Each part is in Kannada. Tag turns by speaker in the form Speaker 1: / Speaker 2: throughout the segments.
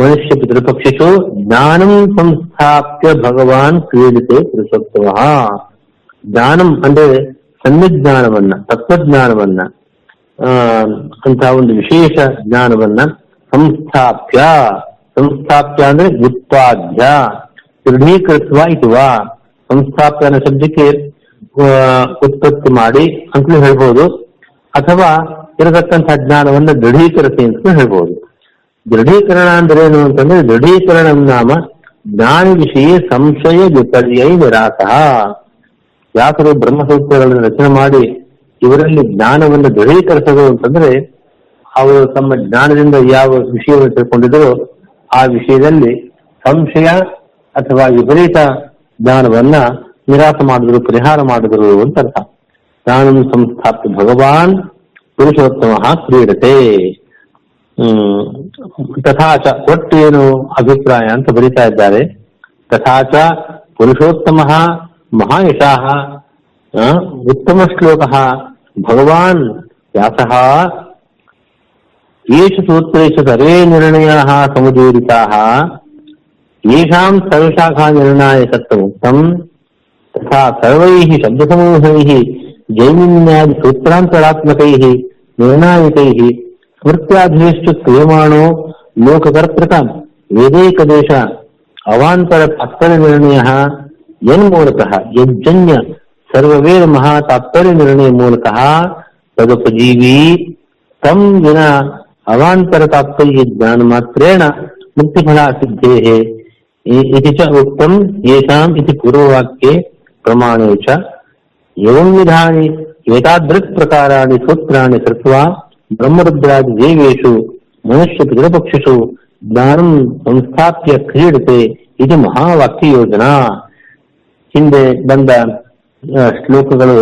Speaker 1: ಮನುಷ್ಯ ಪಿತೃಪಕ್ಷಿಷು ಜ್ಞಾನಂ ಸಂಸ್ಥಾಪ್ಯ ಭಗವಾನ್ ಕ್ರೀಡಿತೆ ಪುರುಷೋತ್ತಮ. ಜ್ಞಾನಂ ಅಂದ್ರೆ ಸನ್ನಿಜ್ಞಾನವನ್ನ ತತ್ವಜ್ಞಾನವನ್ನ ಆ, ಅಂತ ಒಂದು ವಿಶೇಷ ಜ್ಞಾನವನ್ನ ಸಂಸ್ಥಾಪ್ಯ. ಸಂಸ್ಥಾಪ್ಯ ಅಂದ್ರೆ ಉತ್ಪಾದ್ಯ ದೃಢೀಕರಿಸುವ ಇದುವಾ ಸಂಸ್ಥಾಪ್ಯ ಅನ್ನೋ ಶಬ್ದಕ್ಕೆ ಉತ್ಪತ್ತಿ ಮಾಡಿ ಅಂತಲೂ ಹೇಳ್ಬೋದು. ಅಥವಾ ಇರತಕ್ಕಂತಹ ಜ್ಞಾನವನ್ನ ದೃಢೀಕರಿಸಿ ಅಂತಲೂ ಹೇಳ್ಬೋದು. ದೃಢೀಕರಣ ಅಂದ್ರೆ ಏನು ಅಂತಂದ್ರೆ ದೃಢೀಕರಣ ನಾಮ ಜ್ಞಾನ ವಿಷಯ ಸಂಶಯ ವಿಪರ್ಯ ನಿರಾಸ. ವ್ಯಾಸರು ಬ್ರಹ್ಮಸೂತ್ರಗಳನ್ನು ರಚನೆ ಮಾಡಿ ಇವರಲ್ಲಿ ಜ್ಞಾನವನ್ನು ದೃಢೀಕರಿಸೋದು ಅಂತಂದ್ರೆ ಅವರು ತಮ್ಮ ಜ್ಞಾನದಿಂದ ಯಾವ ವಿಷಯವನ್ನು ತಿಳ್ಕೊಂಡಿದ್ರು ಆ ವಿಷಯದಲ್ಲಿ ಸಂಶಯ ಅಥವಾ ವಿಪರೀತ ಜ್ಞಾನವನ್ನ ನಿರಾಸ ಮಾಡಿದ್ರು, ಪರಿಹಾರ ಮಾಡಿದ್ರು ಅಂತ ಅರ್ಥ. ಜ್ಞಾನಂ ಸಂಸ್ಥಾಪ್ತ ಭಗವಾನ್ ಪುರುಷೋತ್ತಮ ಕ್ರೀಡತೆ. ಹ್ಮ್. ತಥಾಚ ಒಟ್ಟು ಏನು ಅಭಿಪ್ರಾಯ ಅಂತ ಬರೀತಾ ಇದ್ದಾರೆ ತಥಾಚ ಪುರುಷೋತ್ತಮ ಮಹಾಯಶಾಹ ಆ, ಉತ್ತಮ ಶ್ಲೋಕ ಭಗವಾನ್ ವ್ಯಾಸಃ येषु सूत्रेषु सर्वे निर्णयाः समुदीरिताः येषां सर्वशाखानिर्णायकत्वमुक्तम् तथा सर्वैः शब्दसमूहैः जैमिन्यादिसूत्रान्तरात्मकैः निर्णायकैः स्मृत्याधीष्ट क्रियमाणो लोककर्तृक वेदेक देश अवांतर तत्पर निर्णय यूलक यज्जन्य सर्ववेद महातात्पर्य निर्णय मूलक तदुपजीवी। तम विना अवांतर तात्पर्य ज्ञान मात्रेण मुक्ति सिद्धे उत्तम ये पूर्ववाक्ये प्रमाणे च। एवं विधानी एतादृक् प्रकाराणि कृत्वा ಬ್ರಹ್ಮರುದ್ರಾದಿ ದೇವೇಶು ಮನುಷ್ಯ ಪಿತೃಪಕ್ಷಿಸು, ಜ್ಞಾನಂ ಸಂಸ್ಥಾಪ್ಯ ಕ್ರೀಡತೆ ಇದು ಮಹಾವಾಕ್ಯ ಯೋಜನಾ. ಹಿಂದೆ ಬಂದ ಶ್ಲೋಕಗಳು,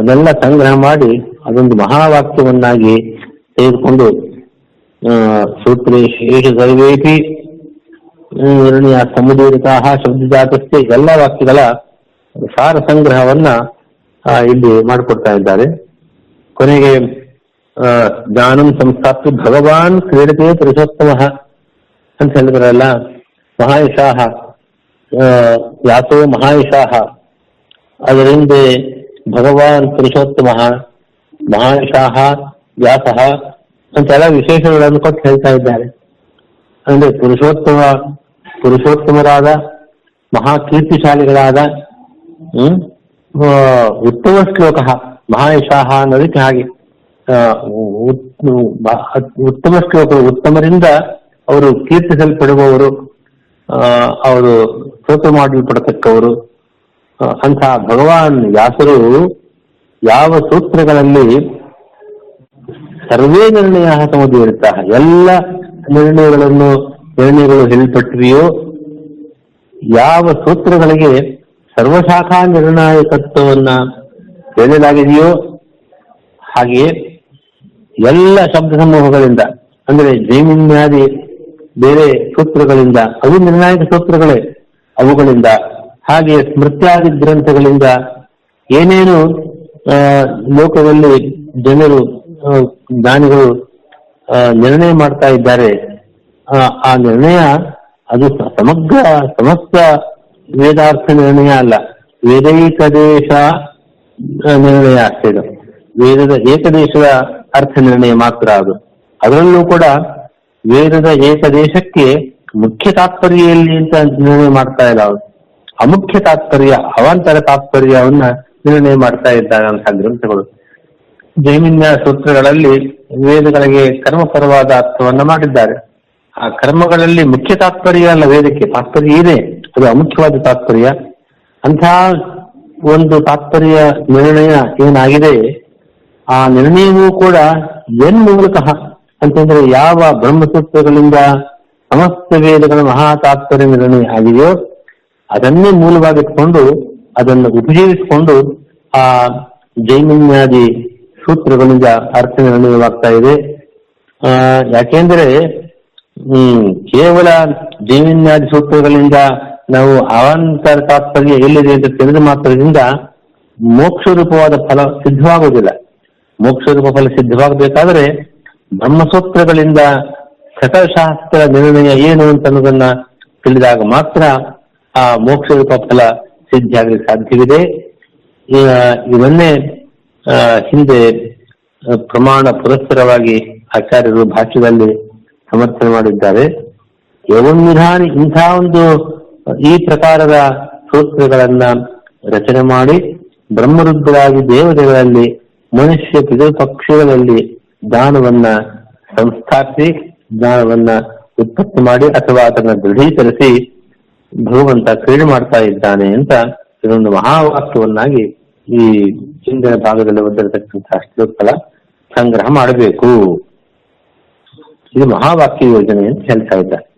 Speaker 1: ಅದೆಲ್ಲ ಸಂಗ್ರಹ ಮಾಡಿ ಅದೊಂದು ಮಹಾವಾಕ್ಯವನ್ನಾಗಿ ತೆಗೆದುಕೊಂಡು ಸೂತ್ರೇಶೇಷ ಸರ್ವೇಪಿ ನಿರ್ಣಯ ಸಮುದೀರಿತಾಹ ಶಬ್ದಜಾತಸ್ಥೆ ಎಲ್ಲ ವಾಕ್ಯಗಳ ಸಾರ ಸಂಗ್ರಹವನ್ನ ಇಲ್ಲಿ ಮಾಡಿಕೊಡ್ತಾ ಇದ್ದಾರೆ. ಕೊನೆಗೆ ಜ್ಞಾನಂ ಸಂಸ್ಥಾಪ್ತು ಭಗವಾನ್ ಕ್ರೀಡತೆ ಪುರುಷೋತ್ತಮ ಅಂತ ಹೇಳಿದ್ರಲ್ಲ ಮಹಾಯಶಾಹ ಯಾತೋ ಮಹಾಯಶಾಹ ಅದರಿಂದ ಭಗವಾನ್ ಪುರುಷೋತ್ತಮ ಮಹಾಯಶಾಹ ವ್ಯಾಸಃ ಅಂತೆಲ್ಲ ವಿಶೇಷಗಳನ್ನು ಕೊಟ್ಟು ಹೇಳ್ತಾ ಇದ್ದಾರೆ. ಅಂದ್ರೆ ಪುರುಷೋತ್ತಮ, ಪುರುಷೋತ್ತಮರಾದ, ಮಹಾಕೀರ್ತಿಶಾಲಿಗಳಾದ, ಹ್ಮ್ ಉತ್ತಮ ಶ್ಲೋಕ ಮಹಾಯಶಾಹ ಅನ್ನೋದಕ್ಕೆ ಹಾಗೆ. ಉತ್ತಮ ಶ್ಲೋಕರು ಉತ್ತಮರಿಂದ ಅವರು ಕೀರ್ತಿಸಲ್ಪಡುವವರು ಅವರು ಸ್ತೋತ್ರ ಮಾಡಲ್ಪಡತಕ್ಕವರು ಅಂತಹ ಭಗವಾನ್ ವ್ಯಾಸರು ಯಾವ ಸೂತ್ರಗಳಲ್ಲಿ ಸರ್ವೇ ನಿರ್ಣಯ ಸಮುದೀರುತ್ತಾ ಎಲ್ಲ ನಿರ್ಣಯಗಳನ್ನು, ನಿರ್ಣಯಗಳು ಹೇಳಲ್ಪಟ್ಟಿವೆಯೋ ಯಾವ ಸೂತ್ರಗಳಿಗೆ ಸರ್ವಶಾಖಾ ನಿರ್ಣಾಯಕತ್ವವನ್ನ ಹೇಳಲಾಗಿದೆಯೋ ಹಾಗೆಯೇ ಎಲ್ಲ ಶಬ್ದ ಸಮೂಹಗಳಿಂದ ಅಂದ್ರೆ ಜೈಮಿನ್ಯಾದಿ ಬೇರೆ ಸೂತ್ರಗಳಿಂದ ಅವು ನಿರ್ಣಾಯಕ ಸೂತ್ರಗಳೇ ಅವುಗಳಿಂದ ಹಾಗೆ ಸ್ಮೃತ್ಯಾದಿ ಗ್ರಂಥಗಳಿಂದ ಏನೇನು ಲೋಕದಲ್ಲಿ ಜನರು ಜ್ಞಾನಿಗಳು ನಿರ್ಣಯ ಮಾಡ್ತಾ ಇದ್ದಾರೆ ಆ, ನಿರ್ಣಯ ಅದು ಸಮಗ್ರ ಸಮಸ್ತ ವೇದಾರ್ಥ ನಿರ್ಣಯ ಅಲ್ಲ. ವೇದೈಕದೇಶ ನಿರ್ಣಯ ಇದು. ವೇದದ ಏಕದೇಶದ ಅರ್ಥ ನಿರ್ಣಯ ಮಾತ್ರ ಅದು. ಅದರಲ್ಲೂ ಕೂಡ ವೇದದ ಏಕದೇಶಕ್ಕೆ ಮುಖ್ಯ ತಾತ್ಪರ್ಯ ಎಲ್ಲಿ ಅಂತ ನಿರ್ಣಯ ಮಾಡ್ತಾ ಇಲ್ಲ ಅವರು. ಅಮುಖ್ಯ ತಾತ್ಪರ್ಯ, ಅವಾಂತರ ತಾತ್ಪರ್ಯವನ್ನ ನಿರ್ಣಯ ಮಾಡ್ತಾ ಇದ್ದಾರೆ ಅಂತ ಗ್ರಂಥಗಳು ಜೈಮಿನ್ಯ ಸೂತ್ರಗಳಲ್ಲಿ ವೇದಗಳಿಗೆ ಕರ್ಮಪರವಾದ ಅರ್ಥವನ್ನ ಮಾಡಿದ್ದಾರೆ. ಆ ಕರ್ಮಗಳಲ್ಲಿ ಮುಖ್ಯ ತಾತ್ಪರ್ಯ ಅಲ್ಲ ವೇದಕ್ಕೆ, ತಾತ್ಪರ್ಯ ಇದೆ. ಅದು ಅಮುಖ್ಯವಾದ ತಾತ್ಪರ್ಯ. ಅಂತಹ ಒಂದು ತಾತ್ಪರ್ಯ ನಿರ್ಣಯ ಏನಾಗಿದೆ? ಆ ನಿರ್ಣಯವೂ ಕೂಡ ಎನ್ ಮೂಲಕ ಅಂತಂದ್ರೆ ಯಾವ ಬ್ರಹ್ಮಸೂತ್ರಗಳಿಂದ ಸಮಸ್ತ ವೇದಗಳ ಮಹಾ ತಾತ್ಪರ್ಯ ನಿರ್ಣಯ ಆಗಿದೆಯೋ ಅದನ್ನೇ ಮೂಲವಾಗಿಟ್ಕೊಂಡು ಅದನ್ನು ಉಪಯೋಗಿಸಿಕೊಂಡು ಆ ಜೈಮಿನ್ಯಾದಿ ಸೂತ್ರಗಳಿಂದ ಅರ್ಥ ನಿರ್ಣಯವಾಗ್ತಾ ಇದೆ. ಆ, ಯಾಕೆಂದ್ರೆ ಹ್ಮ್ ಕೇವಲ ಜೈಮಿನ್ಯಾದಿ ಸೂತ್ರಗಳಿಂದ ನಾವು ಅವಾಂತರ ತಾತ್ಪರ್ಯ ಎಲ್ಲಿದೆ ಅಂತ ತಿಳಿದ ಮಾತ್ರದಿಂದ ಮೋಕ್ಷ ರೂಪವಾದ ಫಲ ಸಿದ್ಧವಾಗುವುದಿಲ್ಲ. ಮೋಕ್ಷ ರೂಪ ಫಲ ಸಿದ್ಧವಾಗಬೇಕಾದ್ರೆ ಬ್ರಹ್ಮಸೂತ್ರಗಳಿಂದ ಸಕಲಶಾಸ್ತ್ರ ನಿರ್ಣಯ ಏನು ಅಂತ ಅನ್ನೋದನ್ನ ತಿಳಿದಾಗ ಮಾತ್ರ ಆ ಮೋಕ್ಷರೂಪ ಫಲ ಸಿದ್ಧಿಯಾಗಲಿಕ್ಕೆ ಸಾಧ್ಯವಿದೆ. ಈ- ಇವನ್ನೇ ಹಿಂದೆ ಪ್ರಮಾಣ ಪುರಸ್ಸರವಾಗಿ ಆಚಾರ್ಯರು ಭಾಷ್ಯದಲ್ಲಿ ಸಮರ್ಥನೆ ಮಾಡಿದ್ದಾರೆ. ಯಾವ ವಿಧಾನಿ ಇಂಥ ಒಂದು, ಈ ಪ್ರಕಾರದ ಸೂತ್ರಗಳನ್ನ ರಚನೆ ಮಾಡಿ ಬ್ರಹ್ಮರುದ್ರಾಗಿ ದೇವತೆಗಳಲ್ಲಿ ಮನುಷ್ಯ ಪಕ್ಷಿಗಳಲ್ಲಿ ಜ್ಞಾನವನ್ನ ಸಂಸ್ಥಾಪಿಸಿ ಜ್ಞಾನವನ್ನ ಉತ್ಪತ್ತಿ ಮಾಡಿ ಅಥವಾ ಅದನ್ನ ದೃಢೀಕರಿಸಿ ಭಗವಂತ ಕ್ರೀಡೆ ಮಾಡ್ತಾ ಇದ್ದಾನೆ ಅಂತ ಇದೊಂದು ಮಹಾವಾಕ್ಯವನ್ನಾಗಿ ಈ ಹಿಂದಿನ ಭಾಗದಲ್ಲಿ ಬಂದಿರತಕ್ಕಂತಹ ಶ್ಲೋಕಗಳ ಸಂಗ್ರಹ ಮಾಡಬೇಕು. ಇದು ಮಹಾವಾಕ್ಯ ಯೋಜನೆ ಅಂತ ಹೇಳ್ತಾ ಇದ್ದಾರೆ.